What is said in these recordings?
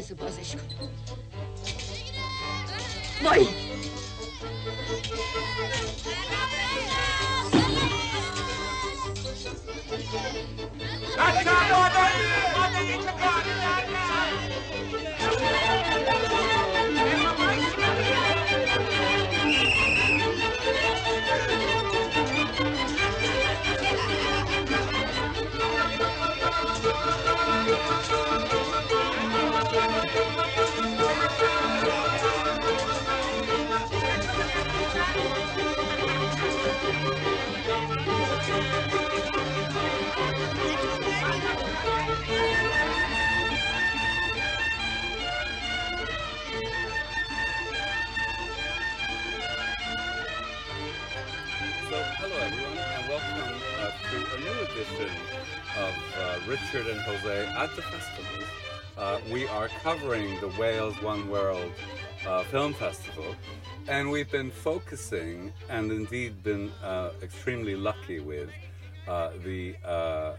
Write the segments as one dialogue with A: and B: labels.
A: aby si prozešku. Boj! Ačka, do, do, máte něco právě, Richard and Jose at the festival. Uh, we are covering the Wales One World uh, Film Festival, and we've been focusing, and indeed been uh, extremely lucky with, uh, the uh,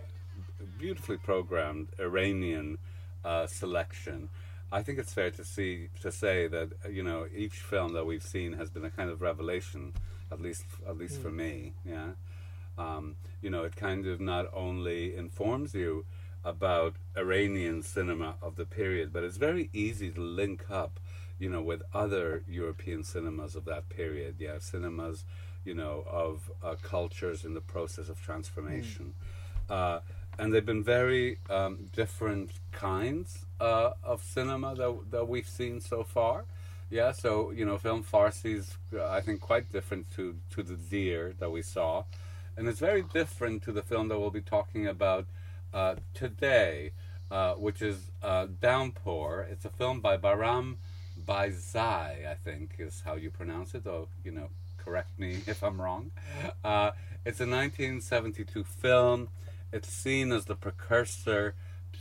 A: beautifully programmed Iranian uh, selection. I think it's fair to see to say that you know each film that we've seen has been a kind of revelation, at least at least for me. Yeah, um, you know, it kind of not only informs you about Iranian cinema of the period, but it's very easy to link up, you know, with other European cinemas of that period. Yeah, cinemas, you know, of uh, cultures in the process of transformation. Uh, and they've been very um, different kinds uh, of cinema that, that we've seen so far. Yeah, so you know, film Farsi's uh, I think quite different to to the Deer that we saw, and it's very different to the film that we'll be talking about uh, today, uh, which is uh, Downpour. It's a film by Bahram Beyzaie, I think is how you pronounce it. Though you know, correct me if I'm wrong. Uh, it's a 1972 film. It's seen as the precursor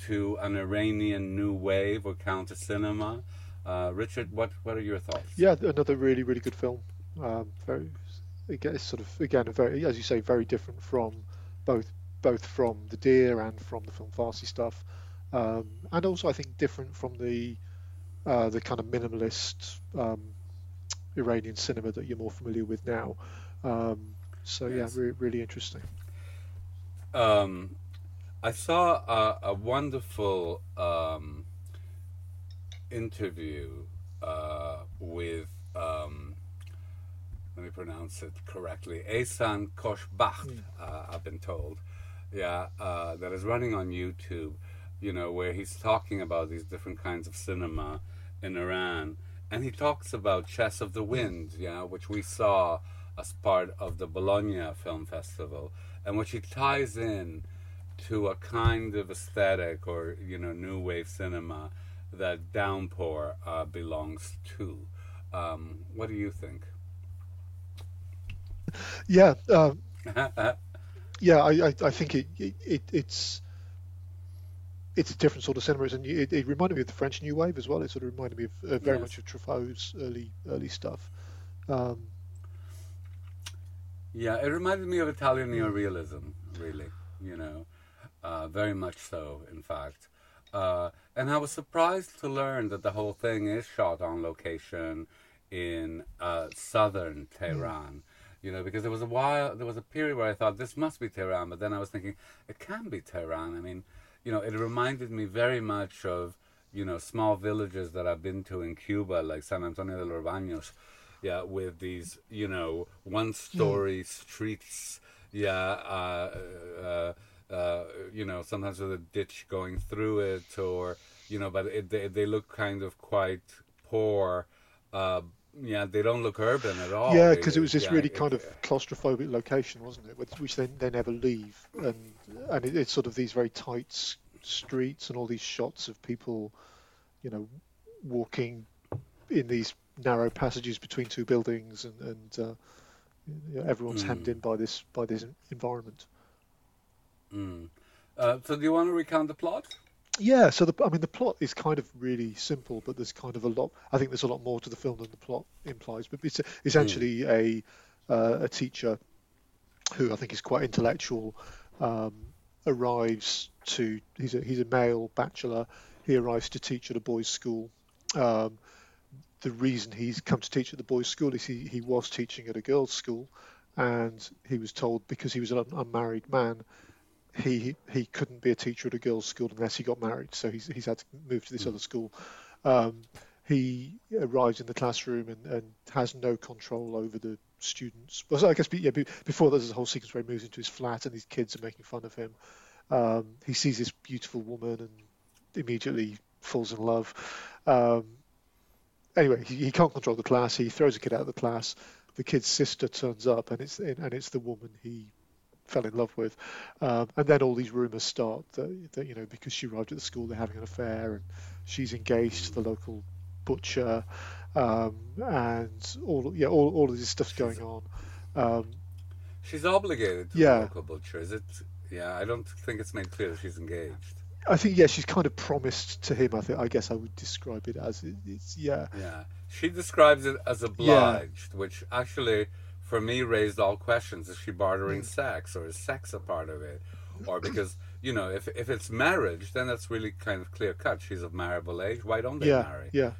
A: to an Iranian new wave or counter cinema. Uh, Richard, what what are your thoughts?
B: Yeah, another really, really good film. Um, very, again, it's sort of again very, as you say, very different from both both from the Deer and from the film Farsi stuff, um, and also I think different from the uh, the kind of minimalist um, Iranian cinema that you're more familiar with now. Um, so
A: Yes.
B: yeah, re- really interesting.
A: um, I saw a, a wonderful um, interview uh, with, um, let me pronounce it correctly, Ehsan Khoshbakht, uh, I've been told, yeah, uh, that is running on YouTube, you know, where he's talking about these different kinds of cinema in Iran. And he talks about Chess of the Wind, yeah, which we saw as part of the Bologna Film Festival, and which he ties in to a kind of aesthetic or you know new wave cinema that Downpour uh, belongs to. Um, what do you think?
B: Yeah, um, yeah, I, I, I think it, it, it it's it's a different sort of cinema. And it, it reminded me of the French New Wave as well. It sort of reminded me of uh, very
A: Yes.
B: much of Truffaut's early early stuff. Um,
A: Yeah, it reminded me of Italian neorealism, really. You know, uh, very much so, in fact. Uh, and I was surprised to learn that the whole thing is shot on location in uh, southern Tehran. You know, because there was a while, there was a period where I thought this must be Tehran, but then I was thinking it can be Tehran. I mean, you know, it reminded me very much of you know small villages that I've been to in Cuba, like San Antonio de los Baños, yeah, with these you know one-story streets, yeah, uh, uh, uh, you know, sometimes with a ditch going through it, or you know, but it, they they look kind of quite poor. Uh, yeah, they don't look urban at all.
B: yeah, because it was this
A: yeah,
B: really kind of claustrophobic location, wasn't it? Which, which they, they never leave, and and it, it's sort of these very tight streets and all these shots of people, you know, walking in these narrow passages between two buildings, and and uh, you know, everyone's hemmed in by this by this environment.
A: Mm. Uh, so, do you want to recount the plot?
B: Yeah, so the I mean the plot is kind of really simple, but there's kind of a lot. I think there's a lot more to the film than the plot implies. But it's essentially a uh, a teacher who I think is quite intellectual um, arrives to he's a he's a male bachelor. he arrives to teach at a boys' school. Um, the reason he's come to teach at the boys' school is he, he was teaching at a girls' school, and he was told because he was an unmarried man, he he couldn't be a teacher at a girls' school unless he got married. So he's he's had to move to this other school. Um, he arrives in the classroom and, and has no control over the students. Well, I guess yeah, before there's a whole sequence where he moves into his flat and these kids are making fun of him. Um, he sees this beautiful woman and immediately falls in love. Um, anyway, he, he, can't control the class. He throws a kid out of the class. The kid's sister turns up, and it's and it's the woman he fell in love with. Um, and then all these rumours start that, that, you know because she arrived at the school they're having an affair, and she's engaged to the local butcher, um, and all yeah all, all of this stuff's going on. Um,
A: she's obligated to yeah. the local butcher. Is it? Yeah, I don't think it's made clear that she's engaged.
B: I think yeah, she's kind of promised to him. I think I guess I would describe it as it, it's yeah.
A: Yeah, she describes it as obliged, yeah. which actually for me raised all questions: Is she bartering mm. sex, or is sex a part of it, or because you know if if it's marriage, then that's really kind of clear cut. She's of marriable age. Why don't they
B: yeah,
A: marry?
B: Yeah.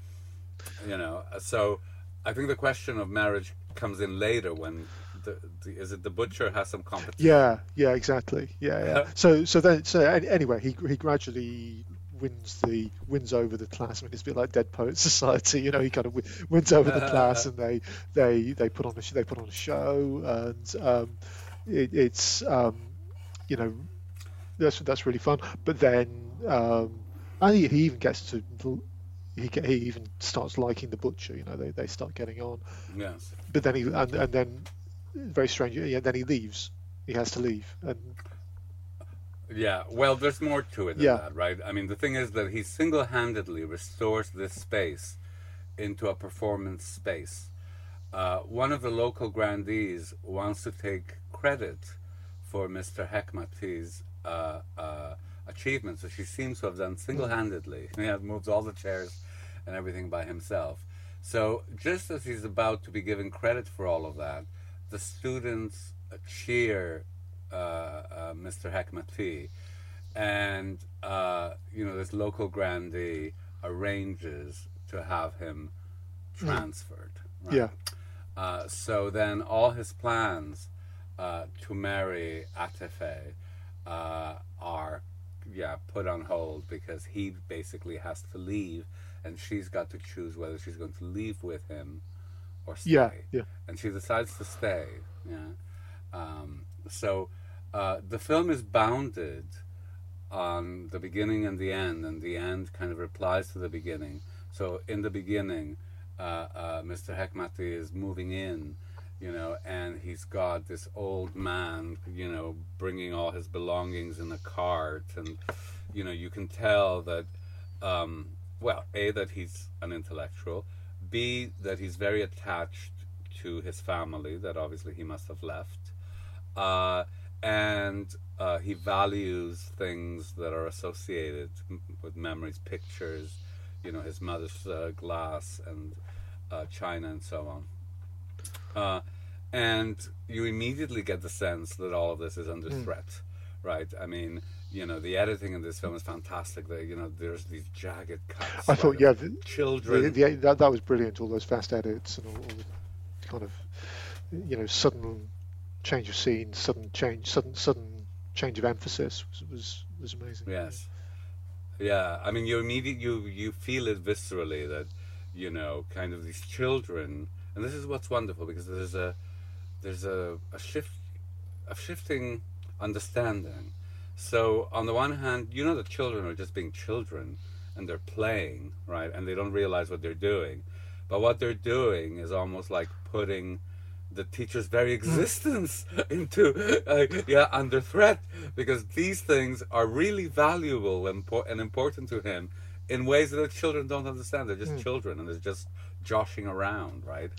A: You know, so I think the question of marriage comes in later when the, the, is it the butcher has some competition?
B: Yeah, yeah, exactly. Yeah, yeah. so so then so anyway, he he gradually wins the wins over the class. I mean, it's a bit like Dead Poets Society. You know, he kind of wins over the class, and they they they put on a they put on a show, and um, it, it's um, you know that's that's really fun. But then um, and he, he even gets to he he even starts liking the butcher. You know, they, they start getting on.
A: Yes.
B: But then he and, and then very strange. Yeah, then he leaves. He has to leave, and
A: yeah, well, there's more to it than yeah. that, right? I mean, the thing is that he single-handedly restores this space into a performance space. Uh, one of the local grandees wants to take credit for Mr. Hekmati's uh, uh, achievements, which he seems to have done single-handedly. He has moved all the chairs and everything by himself. So just as he's about to be given credit for all of that, the students cheer Mr. Hekmati, and uh, you know this local grandee arranges to have him hmm. transferred. Right?
B: Yeah.
A: Uh, so then all his plans uh, to marry Atefe uh, are yeah put on hold because he basically has to leave and she's got to choose whether she's going to leave with him or stay.
B: Yeah, yeah.
A: And she decides to stay. Yeah. Um, so uh, the film is bounded on the beginning and the end, and the end kind of replies to the beginning. So in the beginning, uh, uh, Mr. Hekmati is moving in, you know, and he's got this old man, you know, bringing all his belongings in a cart, and you know, you can tell that, um, well, a that he's an intellectual, b that he's very attached to his family, that obviously he must have left. Uh, and uh, he values things that are associated with memories, pictures, you know, his mother's uh, glass and uh, china and so on. Uh, and you immediately get the sense that all of this is under mm. threat, right? I mean, you know, the editing in this film is fantastic. That you know, there's these jagged cuts.
B: I thought, yeah, the,
A: children.
B: The, the, that, that was brilliant. All those fast edits and all, all the kind of, you know, sudden change of scene, sudden change, sudden sudden change of emphasis was was, was amazing.
A: Yes, yeah. I mean, you immediately you you feel it viscerally that you know, kind of these children, and this is what's wonderful because there's a there's a, a shift a shifting understanding. So on the one hand, you know, the children are just being children and they're playing, right, and they don't realize what they're doing. But what they're doing is almost like putting the teacher's very existence into uh, yeah under threat because these things are really valuable and, and important to him in ways that the children don't understand. They're just mm. children and they're just joshing around right?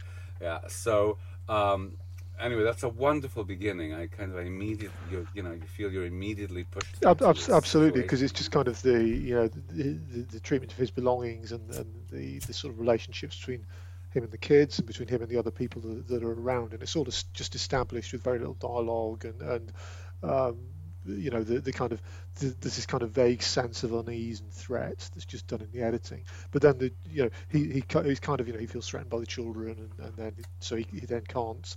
A: Yeah so um, anyway that's a wonderful beginning. I kind of immediately you, you know you feel you're immediately pushed
B: absolutely because it's just kind of the you know the, the, the, treatment of his belongings and, and the, the sort of relationships between him and the kids and between him and the other people that, that are around. And it's of just established with very little dialogue and and um, you know the, the kind of the, there's this kind of vague sense of unease and threat that's just done in the editing. But then the you know he, he he's kind of you know he feels threatened by the children and, and then so he, he then can't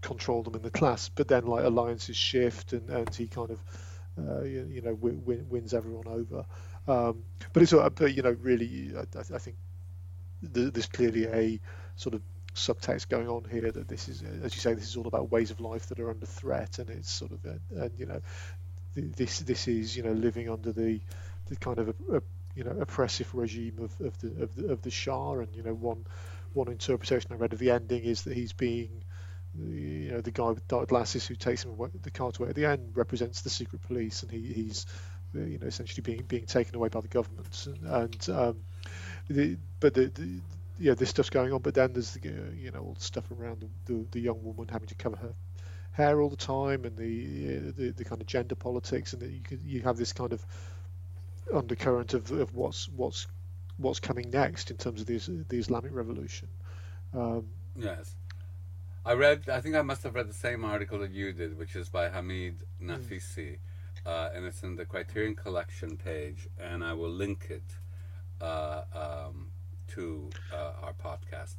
B: control them in the class. But then like alliances shift and, and he kind of uh, you, you, know win, wins everyone over. Um, but it's but you know really I, I think there's clearly a sort of subtext going on here that this is, as you say, this is all about ways of life that are under threat, and it's sort of, a, and you know, this this is you know living under the the kind of a, a you know oppressive regime of, of the of the of the Shah, and you know one one interpretation I read of the ending is that he's being you know the guy with dark glasses who takes him away, the car away at the end represents the secret police, and he, he's you know essentially being being taken away by the government, and, and um, the, but the, the yeah, this stuff's going on, but then there's the, you know all the stuff around the, the, young woman having to cover her hair all the time, and the the, the kind of gender politics, and you you have this kind of undercurrent of, of what's what's what's coming next in terms of the the Islamic Revolution. Um,
A: yes, I read. I think I must have read the same article that you did, which is by Hamid Naficy, mm. uh, and it's in the Criterion Collection page, and I will link it. Uh, um, to uh, our podcast.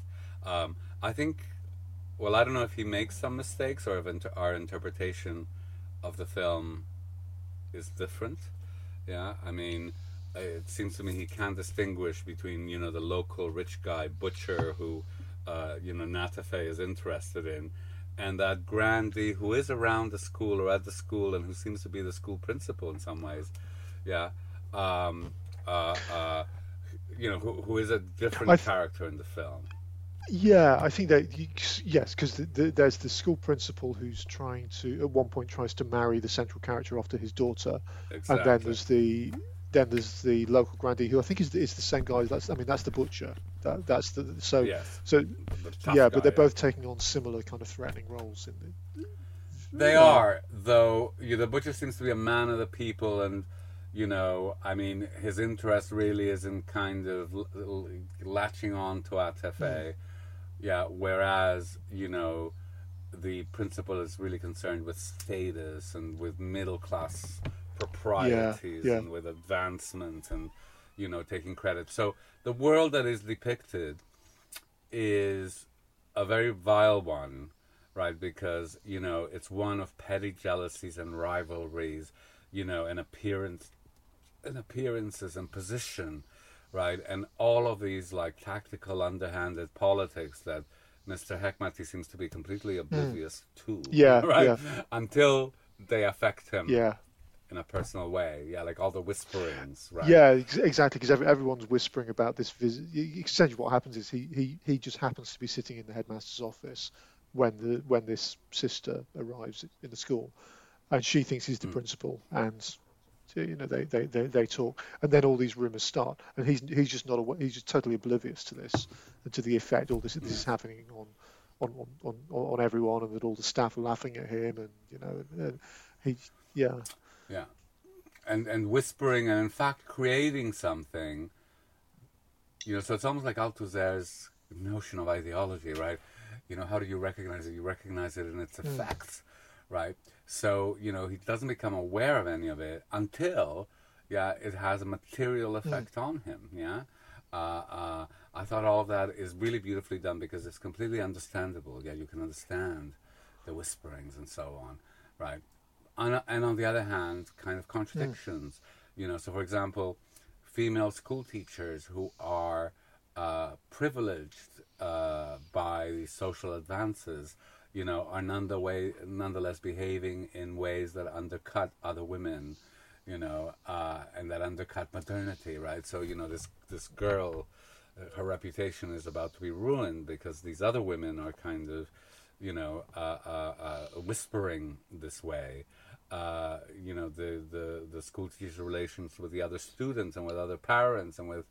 A: Um, I think, well, I don't know if he makes some mistakes or if inter- our interpretation of the film is different. Yeah, I mean, it seems to me he can't distinguish between you know the local rich guy butcher who uh, you know Natafé is interested in, and that grandee who is around the school or at the school and who seems to be the school principal in some ways. Yeah. Um, uh, uh, you know, who, who is a different th- character in the film.
B: Yeah, I think that yes, because the, the, there's the school principal who's trying to at one point tries to marry the central character off to his daughter, exactly. and then there's the then there's the local grandee who I think is the, is the same guy. That's I mean that's the butcher. That, that's the so
A: yes.
B: so yeah, guy, but they're yeah. both taking on similar kind of threatening roles in the.
A: They yeah. are, though. You, the butcher seems to be a man of the people and you know, I mean, his interest really is in kind of l- l- latching on to Atafe. Mm. Yeah, whereas, you know, the principal is really concerned with status and with middle class proprieties yeah, yeah. and with advancement and, you know, taking credit. So the world that is depicted is a very vile one, right? Because, you know, it's one of petty jealousies and rivalries, you know, and appearance and appearances and position, right? And all of these like tactical, underhanded politics that Mr. Hekmati seems to be completely hmm. oblivious mm. to.
B: Yeah,
A: right.
B: Yeah.
A: Until they affect him.
B: Yeah.
A: In a personal way, yeah, like all the whisperings, right?
B: Yeah, exactly. Because everyone's whispering about this visit. Essentially, what happens is he, he he just happens to be sitting in the headmaster's office when the when this sister arrives in the school, and she thinks he's the mm. principal, and you know, they, they, they, they, talk, and then all these rumors start, and he's he's just not aware, he's just totally oblivious to this and to the effect all this this is happening on on on, on, on everyone, and that all the staff are laughing at him, and you know, and he yeah
A: yeah, and and whispering, and in fact creating something. You know, so it's almost like Althusser's notion of ideology, right? You know, how do you recognize it? You recognize it in its hmm. effects, mm. Right? So, you know, he doesn't become aware of any of it until, yeah, it has a material hmm. effect mm. on him, yeah? Uh, uh, I thought all of that is really beautifully done because it's completely understandable. Yeah, you can understand the whisperings and so on, right? And, and on the other hand, kind of contradictions. Mm. You know, so for example, female school teachers who are uh, privileged uh, by social advances you know, are nonetheless behaving in ways that undercut other women, you know, uh, and that undercut modernity, right? So, you know, this this girl, uh, her reputation is about to be ruined because these other women are kind of, you know, uh, uh, uh whispering this way. Uh, you know, the, the, the school teacher relations with the other students and with other parents and with,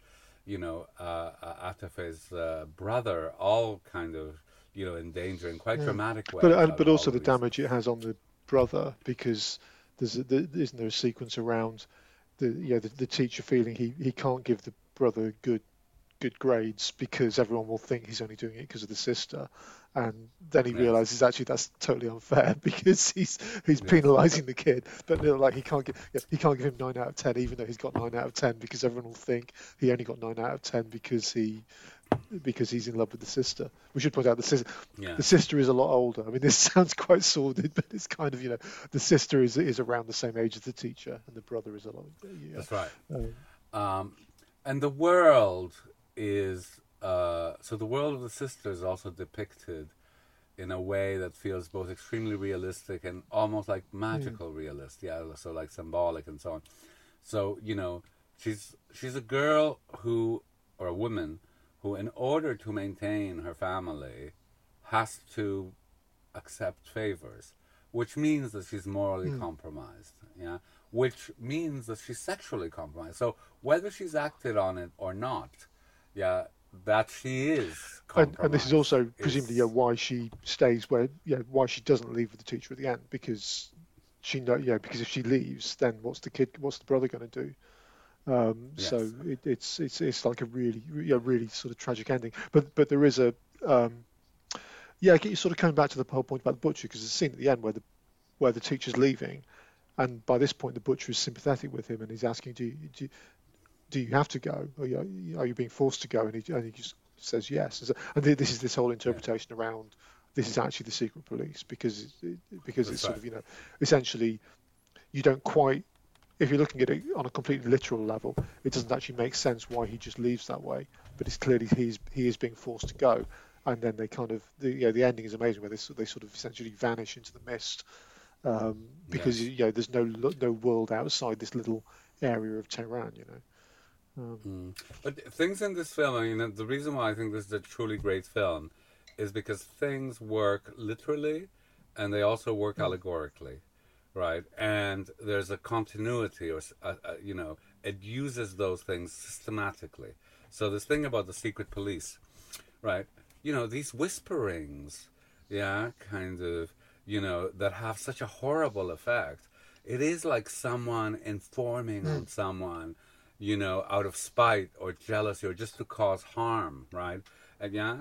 A: you know, uh, Atafe's brother, all kind of you know, in danger in quite yeah. dramatic ways.
B: But uh, but also the damage it has on the brother because there's a, there, isn't there a sequence around the yeah the, the teacher feeling he, he can't give the brother good good grades because everyone will think he's only doing it because of the sister, and then he
A: Yes.
B: realizes actually that's totally unfair because he's he's
A: Yes.
B: penalizing the kid, but like he can't give yeah, he can't give him nine out of ten even though he's got nine out of ten because everyone will think he only got nine out of ten because he because he's in love with the sister. We should point out the sister
A: Yeah.
B: the sister is a lot older. I mean, this sounds quite sordid, but it's kind of you know the sister is is around the same age as the teacher, and the brother is a lot. Yeah.
A: That's right.
B: Um,
A: Um, and the world is uh, so the world of the sister is also depicted in a way that feels both extremely realistic and almost like magical realist. Yeah, so like symbolic and so on. So you know, she's she's a girl who or a woman who, in order to maintain her family, has to accept favors, which means that she's morally hmm. compromised. Yeah, which means that she's sexually compromised. So whether she's acted on it or not, yeah, that she is.
B: and, and this is also
A: compromised
B: presumably
A: is-
B: yeah, why she stays where yeah why she doesn't leave with the teacher at the end because she know yeah because if she leaves then what's the kid what's the brother going to do um, so it, it's it's it's like a really yeah really sort of tragic ending but but there is a um, yeah you're sort of coming back to the whole point about the butcher because there's a scene at the end where the where the teacher's leaving and by this point the butcher is sympathetic with him and he's asking do you, do you, do you have to go? Are you, are you being forced to go? And he, and he just says yes. And so- And this is this whole interpretation around this is actually the secret police because it, because
A: That's
B: it's sort of you know essentially you don't quite if you're looking at it on a completely literal level, it doesn't actually make sense why he just leaves that way. But it's clearly he's he is being forced to go, and then they kind of the you know, the ending is amazing where they sort- they sort of essentially vanish into the mist um, because
A: Yes.
B: you know there's no no world outside this little area of Tehran. You know. Um,
A: But things in this film, I mean, the reason why I think this is a truly great film is because things work literally and they also work allegorically, right? And there's a continuity, or, uh, uh, you know, it uses those things systematically. So, this thing about the secret police, right? You know, these whisperings, yeah, kind of, you know, that have such a horrible effect. It is like someone informing on someone, you know, out of spite or jealousy or just to cause harm, right? And yeah,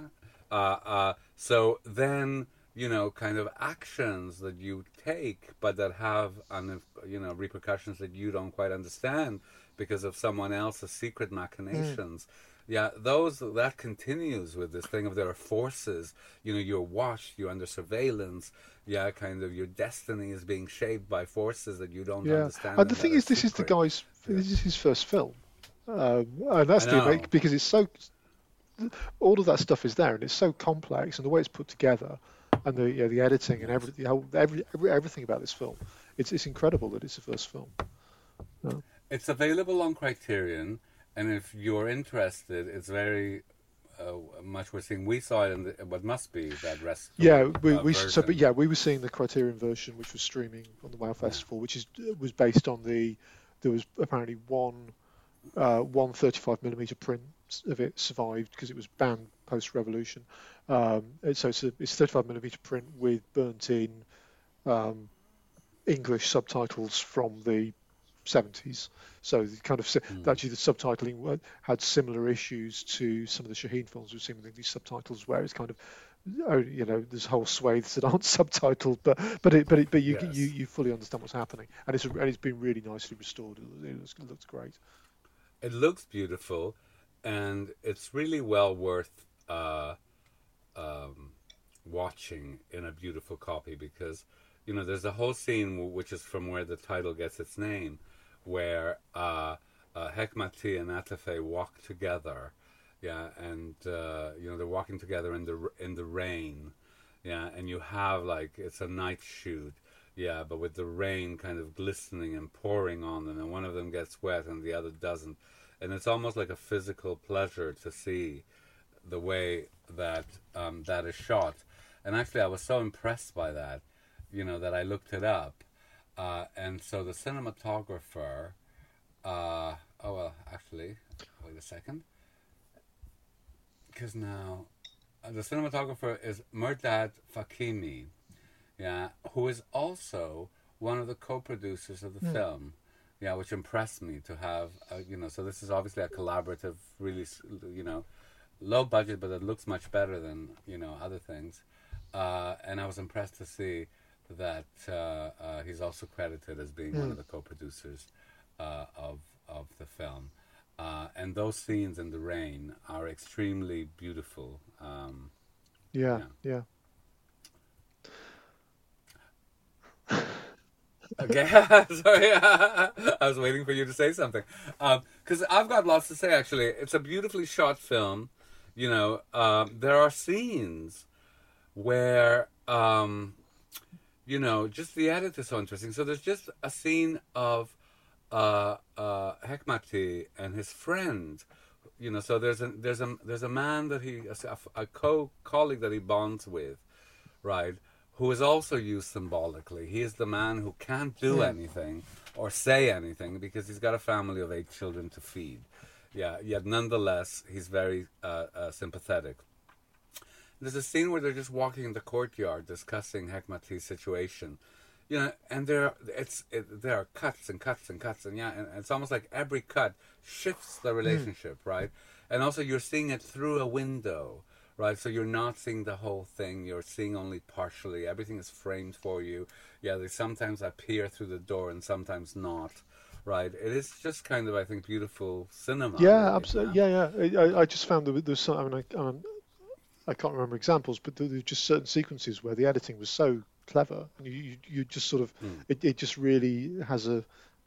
A: uh, uh, so then you know, kind of actions that you take, but that have, un, you know, repercussions that you don't quite understand because of someone else's secret machinations. Yeah, those that continues with this thing of there are forces. You know, you're watched, you're under surveillance. Yeah, kind of your destiny is being shaped by forces that you don't
B: yeah,
A: understand.
B: and the thing is, this is the
A: secret.
B: guy's this is his first film, um, and that's the because it's so all of that stuff is there and it's so complex and the way it's put together and the you know, the editing and every, the whole, every, every everything about this film it's it's incredible that it's the first film
A: It's available on Criterion, and if you're interested, it's very uh, much we're seeing. We saw it in the, what must be that rest.
B: yeah we,
A: uh,
B: we so but yeah we were seeing the criterion version which was streaming on the wow festival which is was based on the there was apparently one uh, one 35 millimeter print of it survived because it was banned post revolution um, so it's a it's 35 millimeter print with burnt in um, English subtitles from the 70s. So the kind of si- actually the subtitling had similar issues to some of the Shaheen films we've seen with these subtitles, where it's kind of oh, you know there's whole swathes that aren't subtitled, but but it, but it, but you,
A: Yes.
B: you you fully understand what's happening, and it's and it's been really nicely restored. It, looks, it looks great.
A: It looks beautiful, and it's really well worth uh, um, watching in a beautiful copy because you know there's a whole scene which is from where the title gets its name, where uh, uh, Hekmati and Atafe walk together, yeah, and uh, you know they're walking together in the in the rain, yeah, and you have like it's a night shoot, yeah, but with the rain kind of glistening and pouring on them, and one of them gets wet and the other doesn't, and it's almost like a physical pleasure to see the way that um, that is shot. And actually, I was so impressed by that, you know, that I looked it up. Uh, and so the cinematographer, uh, oh well, actually, wait a second, because now uh, the cinematographer is Mehrdad Fakhimi, yeah, who is also one of the co-producers of the film. Yeah, which impressed me to have, uh, you know. So this is obviously a collaborative, really, you know, low budget, but it looks much better than you know other things. Uh, and I was impressed to see that uh, uh, he's also credited as being one of the co-producers uh, of of the film. Uh, and those scenes in the rain are extremely beautiful. Um,
B: Yeah, yeah.
A: Okay, sorry, I was waiting for you to say something. Because I've got lots to say. Actually, it's a beautifully shot film. You know, um, there are scenes where, um, you know, just the edit is so interesting. So there's just a scene of uh, uh, Hekmati and his friend. You know, so there's a there's a there's a man that he a, a co colleague that he bonds with, right? Who is also used symbolically. He is the man who can't do anything or say anything because he's got a family of eight children to feed. Yeah, yet nonetheless he's very uh, uh, sympathetic. There's a scene where they're just walking in the courtyard discussing Hekmati's situation, you know, and there it's it, there are cuts and cuts and cuts and yeah, and it's almost like every cut shifts the relationship, right? And also you're seeing it through a window, right? So you're not seeing the whole thing; you're seeing only partially. Everything is framed for you. Yeah, they sometimes appear through the door and sometimes not. Right, it is just kind of, I think, beautiful cinema.
B: Yeah,
A: really,
B: absolutely. Yeah, yeah. I, I- just found that there's some. I mean, I, I, mean, I can't remember examples, but there there just certain sequences where the editing was so clever, and you you, you just sort of
A: Hmm.
B: it, it just really has a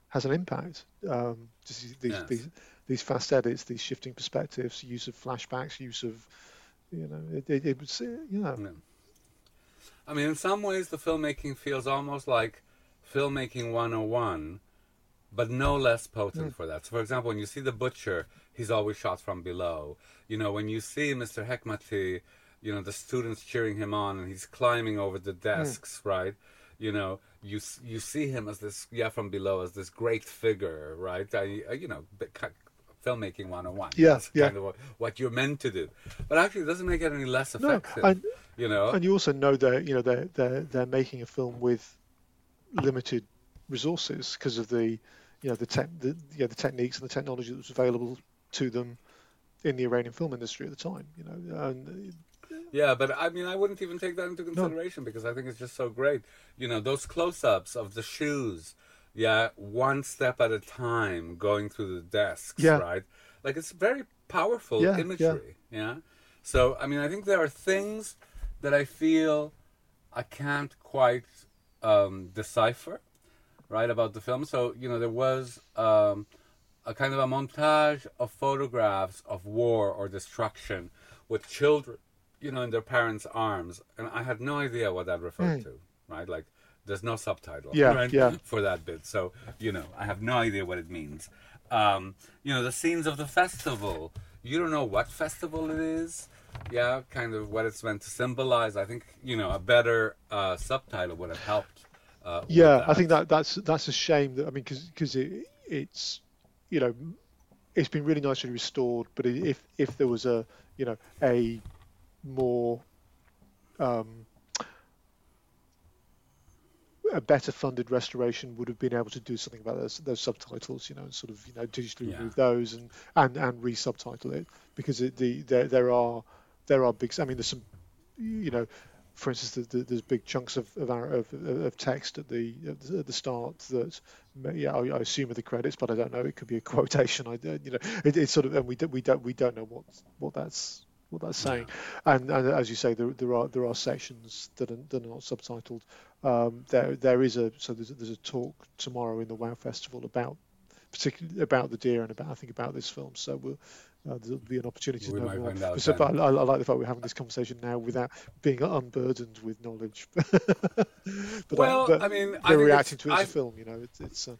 B: has an impact. Um, just these,
A: Yes.
B: these these fast edits, these shifting perspectives, use of flashbacks, use of you know, it, it, it was you know,
A: Yeah. I mean, in some ways, the filmmaking feels almost like filmmaking 101, but no less potent mm. for that. So, for example, when you see The Butcher, he's always shot from below. You know, when you see Mr. Hekmati, you know, the students cheering him on and he's climbing over the mm. desks, right? You know, you you see him as this, yeah, from below, as this great figure, right? I, you know, filmmaking 101.
B: Yeah,
A: That's
B: yeah.
A: kind of what, what you're meant to do. But actually, it doesn't make it any less
B: No,
A: effective.
B: and-
A: you know?
B: and you also know they're you know they're they're they're making a film with limited resources because of the you know the tech the you know, the techniques and the technology that was available to them in the Iranian film industry at the time. You know, and
A: Yeah, but I mean, I wouldn't even take that into consideration because I think it's just so great. You know, those close-ups of the shoes, yeah, one step at a time, going through the desks,
B: Yeah.
A: right? Like it's very powerful
B: Yeah, yeah.
A: imagery. Yeah. So I mean, I think there are things that I feel I can't quite um, decipher, right, about the film. So you know, there was. Um, a kind of a montage of photographs of war or destruction with children, you know, in their parents' arms, and I had no idea what that referred to. Right, like there's no subtitle.
B: Yeah,
A: right,
B: yeah.
A: For that bit, so you know, I have no idea what it means. Um, you know, the scenes of the festival. You don't know what festival it is. Yeah, kind of what it's meant to symbolize. I think you know a better uh, subtitle would have helped. Uh,
B: yeah, I think that that's that's a shame that I mean because it it's you know it's been really nicely restored, but if if there was a you know a more um, a better funded restoration would have been able to do something about those, those subtitles, you know, and sort of you know digitally
A: Yeah.
B: remove those and and and re-subtitle it because it, the there there are there are big. I mean, there's some you know, for instance, the, the, there's big chunks of of, our, of of text at the at the- start that yeah I, I assume are the credits, but I don't know. It could be a quotation. I don't- you know it, it's sort of and we don't we don't we don't know what what that's what that's saying. And, and as you say, there, there are there are sections that are, that are not subtitled. Um, there there is a so there's a, there's a talk tomorrow in the Wow Festival about particularly about the deer and about I think about this film. So we'll, uh, there'll be an opportunity
A: We
B: to know more.
A: out
B: So, but I, I like the fact we're having this conversation now without being unburdened with knowledge. but
A: Well,
B: but
A: I mean,
B: we're reacting to it as
A: I-
B: a film. You know, it's, it's uh,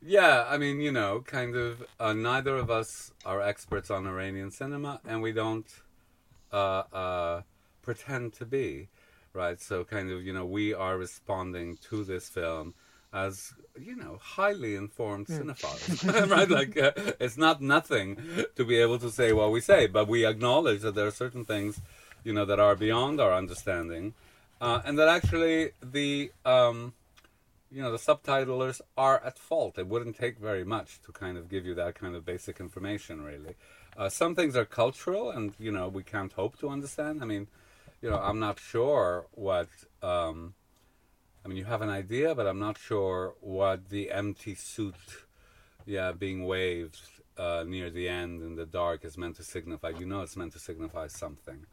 A: Yeah, I mean, you know, kind of. Uh, neither of us are experts on Iranian cinema, and we don't uh, uh, pretend to be, right? So, kind of, you know, we are responding to this film as you know highly informed cinephiles, right? Like uh, it's not nothing to be able to say what we say, but we acknowledge that there are certain things, you know, that are beyond our understanding, uh, and that actually the um, you know, the subtitlers are at fault. It wouldn't take very much to kind of give you that kind of basic information, really. Uh, some things are cultural, and you know, we can't hope to understand. I mean, you know, I'm not sure what. Um, I mean, you have an idea, but I'm not sure what the empty suit, yeah, being waved uh, near the end in the dark is meant to signify. You know, it's meant to signify something,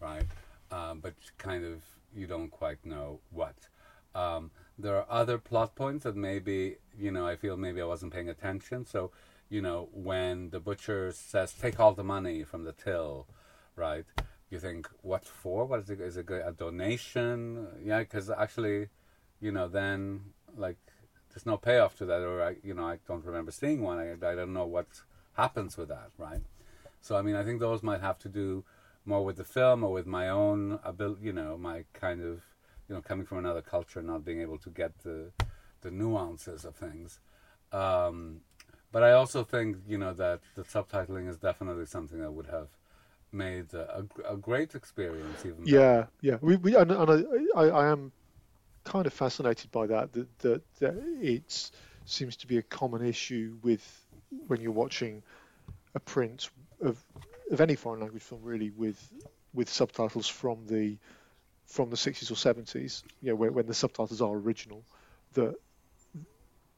A: right? Uh, but kind of you don't quite know what. Um, there are other plot points that maybe you know I feel maybe I wasn't paying attention. So you know when the butcher says take all the money from the till, right? You think what for? What is it? Is it a donation? Yeah, because actually, you know, then like there's no payoff to that, or I, you know, I don't remember seeing one. I, I don't know what happens with that, right? So I mean, I think those might have to do more with the film or with my own ability, you know, my kind of you know, coming from another culture, and not being able to get the the nuances of things. Um, but I also think, you know, that the subtitling is definitely something that would have made a, a, great experience. Even
B: yeah, yeah. We, we and, and I, I, I, am kind of fascinated by that. That that, that it seems to be a common issue with when you're watching a print of of any foreign language film, really, with with subtitles from the from the 60s or 70s, you know, when, when the subtitles are original, that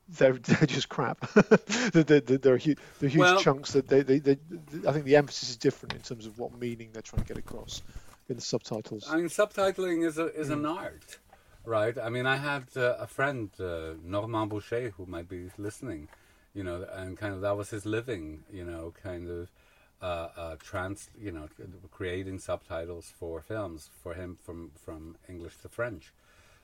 B: they're, they're just crap. they're, they're, they're, huge, they're huge well, chunks that they, they, they, I think the emphasis is different in terms of what meaning they're trying to get across in the subtitles.
A: I mean, subtitling is a, is mm. an art, right? I mean, I had uh, a friend, uh, Normand Boucher, who might be listening, you know, and kind of that was his living, you know, kind of uh, uh, trans, you know, creating subtitles for films for him from from English to French,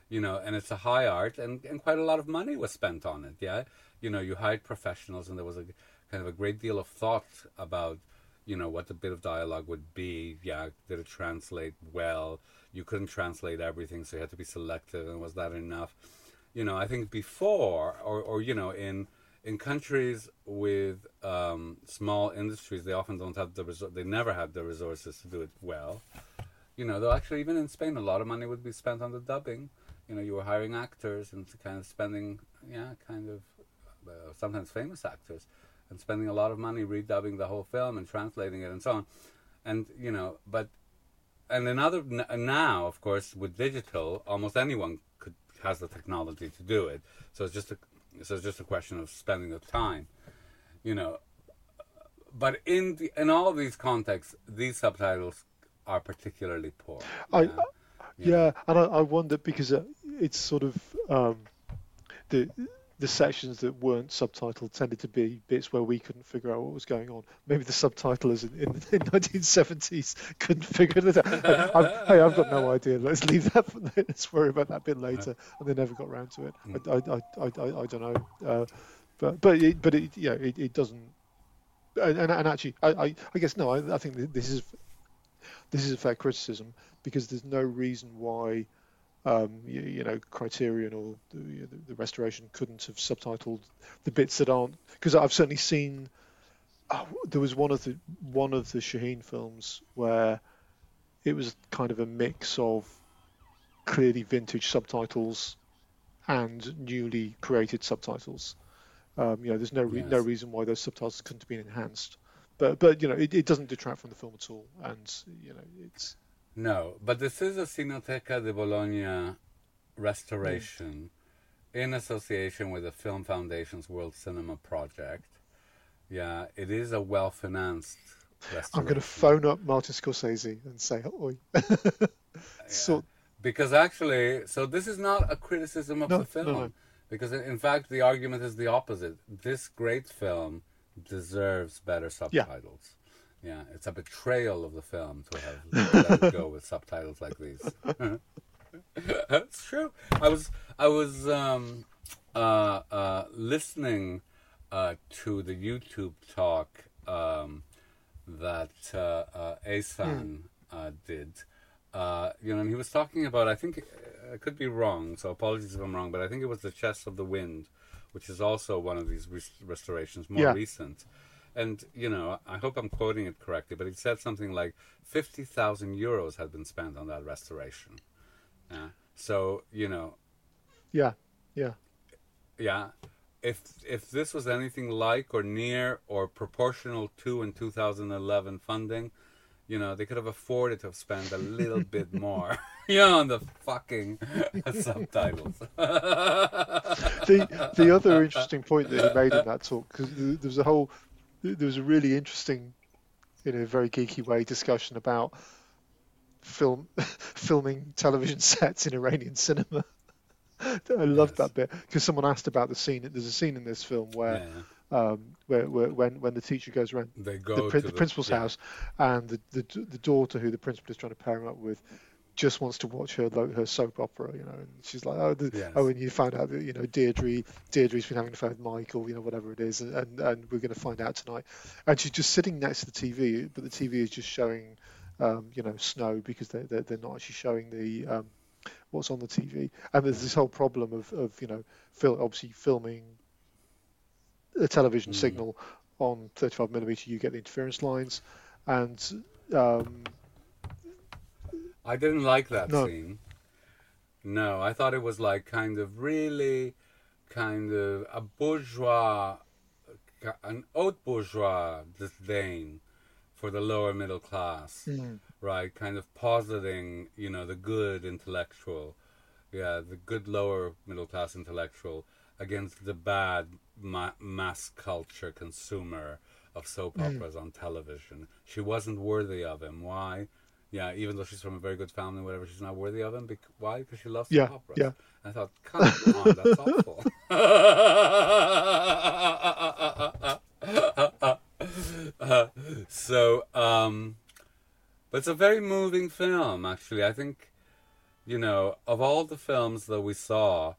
A: you know, and it's a high art, and, and quite a lot of money was spent on it. Yeah, you know, you hired professionals, and there was a kind of a great deal of thought about, you know, what the bit of dialogue would be. Yeah, did it translate well? You couldn't translate everything, so you had to be selective, and was that enough? You know, I think before, or or you know, in in countries with um, small industries, they often don't have the resor- they never had the resources to do it well. You know, though actually even in Spain, a lot of money would be spent on the dubbing. You know, you were hiring actors and kind of spending, yeah, kind of uh, sometimes famous actors, and spending a lot of money redubbing the whole film and translating it and so on. And you know, but and another now, of course, with digital, almost anyone could has the technology to do it. So it's just a so it's just a question of spending the time, you know. But in the, in all of these contexts, these subtitles are particularly poor.
B: I, yeah, and I, I wonder because uh, it's sort of um, the the sections that weren't subtitled tended to be bits where we couldn't figure out what was going on. Maybe the subtitlers in, in, in 1970s couldn't figure it out. I've, hey, I've got no idea. Let's leave that. For, let's worry about that bit later. And they never got around to it. I, I, I, I, I don't know. Uh, but but it, but it, yeah, it, it doesn't. And, and actually, I, I, I guess no. I, I think this is this is a fair criticism because there's no reason why um, you, you, know, Criterion or the, the, restoration couldn't have subtitled the bits that aren't because I've certainly seen. Oh, there was one of the one of the Shaheen films where it was kind of a mix of clearly vintage subtitles and newly created subtitles. Um, you know, there's no re- yes. no reason why those subtitles couldn't have been enhanced, but but you know, it, it doesn't detract from the film at all, and you know, it's
A: no, but this is a Cineteca di Bologna restoration mm. in association with the Film Foundation's World Cinema Project. Yeah, it is a well financed
B: I'm going to phone up Martin Scorsese and say, oi.
A: so, because actually, so this is not a criticism of no, the film. No. Because in fact, the argument is the opposite. This great film deserves better subtitles. Yeah, it's a betrayal of the film to have let it go with subtitles like these. That's true. I was I was um, uh, uh, listening uh, to the YouTube talk um, that uh, uh, Asan mm. did. Uh, you know, and he was talking about. I think I could be wrong, so apologies if I'm wrong, but I think it was the Chess of the Wind, which is also one of these restorations, more yeah. recent and you know, I hope I'm quoting it correctly, but he said something like fifty thousand euros had been spent on that restoration. Uh, so you know,
B: yeah, yeah,
A: yeah, if if this was anything like or near or proportional to in 2011 funding, you know, they could have afforded to have spent a little bit more, you know, on the fucking subtitles.
B: the the other interesting point that he made in that talk because there was a whole there was a really interesting, in a very geeky way, discussion about film filming television sets in Iranian cinema. I loved yes. that bit because someone asked about the scene. There's a scene in this film where. Yeah. Um, where, where, when when the teacher goes around
A: they go
B: the,
A: the,
B: the principal's yeah. house, and the, the the daughter who the principal is trying to pair him up with just wants to watch her her soap opera, you know, and she's like, oh, the, yes. oh, and you find out that you know Deirdre Deirdre's been having a phone with Michael, you know, whatever it is, and and, and we're going to find out tonight, and she's just sitting next to the TV, but the TV is just showing, um, you know, snow because they they're, they're not actually showing the um, what's on the TV. And there's this whole problem of, of you know, fil- obviously filming a television mm. signal on 35 millimeter, you get the interference lines, and um,
A: I didn't like that no. scene. No, I thought it was like kind of really, kind of a bourgeois, an haute bourgeois disdain for the lower middle class. Mm right? Kind of positing, you know, the good intellectual, yeah, the good lower middle class intellectual against the bad ma- mass culture consumer of soap mm. operas on television. She wasn't worthy of him. Why? Yeah, even though she's from a very good family, whatever, she's not worthy of him. Why? Because she loves
B: yeah,
A: soap operas.
B: Yeah.
A: And I thought, come on, that's awful. uh, so, um, but it's a very moving film, actually. I think, you know, of all the films that we saw,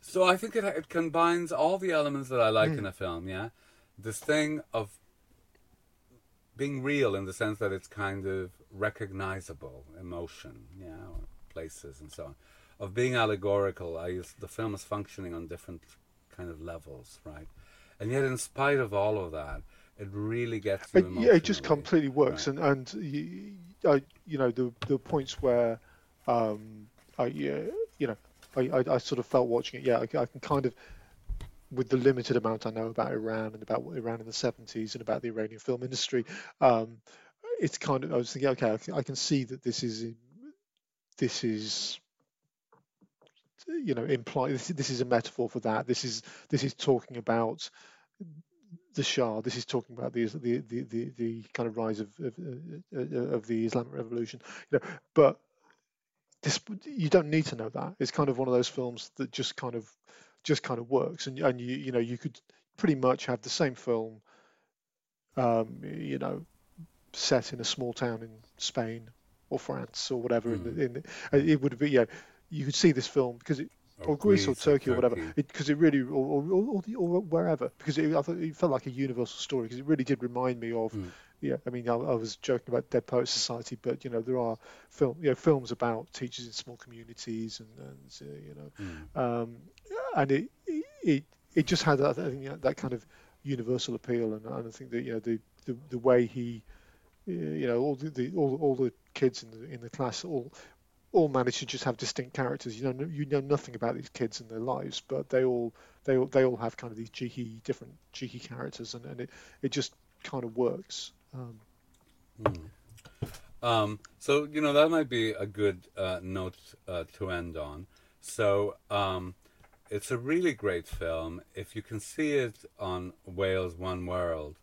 A: so I think it, it combines all the elements that I like mm. in a film, yeah? This thing of being real in the sense that it's kind of recognizable emotion, yeah, places and so on. Of being allegorical, I use, the film is functioning on different kind of levels, right? And yet, in spite of all of that, it really gets you.
B: yeah, it just completely works, right. and and you, I, you know the the points where, um, I yeah, you know, I, I, I sort of felt watching it. Yeah, I, I, can kind of, with the limited amount I know about Iran and about Iran in the seventies and about the Iranian film industry, um, it's kind of I was thinking, okay, I can, see that this is this is you know imply this, this is a metaphor for that this is this is talking about the Shah. This is talking about the the the, the, the kind of rise of of, uh, of the Islamic Revolution. You know, but this you don't need to know that. It's kind of one of those films that just kind of just kind of works, and and you you know you could pretty much have the same film, um, you know, set in a small town in Spain or France or whatever. Mm. In, the, hmm. in the, it would be yeah, you could see this film because it or, Greece, or Turkey or, whatever, because it, it, really, or, or, or, or wherever, because it, I thought it felt like a universal story because it really did remind me of. Mm. Yeah, I mean, I, I, was joking about Dead Poets Society, but you know, there are film, you know, films about teachers in small communities, and, and uh, you know, mm. um, and it, it it just had that, that kind of universal appeal, and, and I think that you know the the, the way he, you know, all the, the all, all the kids in the in the class all all manage to just have distinct characters. You know, you know nothing about these kids and their lives, but they all they all they all have kind of these cheeky, different cheeky characters, and, and it it just kind of works. Um,
A: mm. um, so you know that might be a good uh, note uh, to end on. So um, it's a really great film. If you can see it on Wales One World,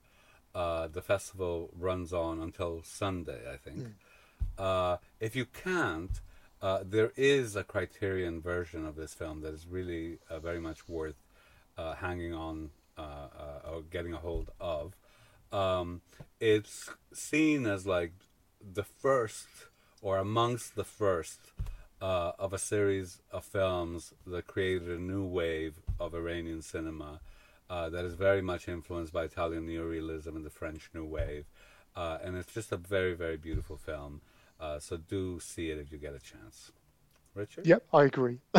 A: uh, the festival runs on until Sunday, I think. Uh, if you can't, uh, there is a Criterion version of this film that is really uh, very much worth uh, hanging on uh, uh, or getting a hold of. Um, it's seen as like the first or amongst the first of a series of films that created a new wave of Iranian cinema that is very much influenced by Italian neorealism and the French New Wave. and it's just a very, very beautiful film. Uh, so do see it if you get a chance. Richard?
B: Yep, I agree.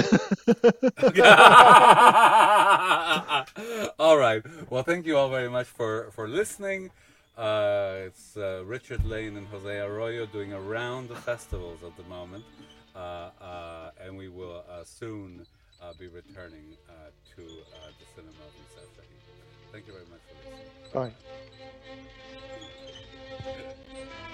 A: all right. Well, thank you all very much for, for listening. Uh, it's uh, Richard Lane and Jose Arroyo doing a round of festivals at the moment. Uh, uh, and we will uh, soon uh, be returning uh, to uh, the cinema of Shahi. Thank you very much for listening.
B: Bye.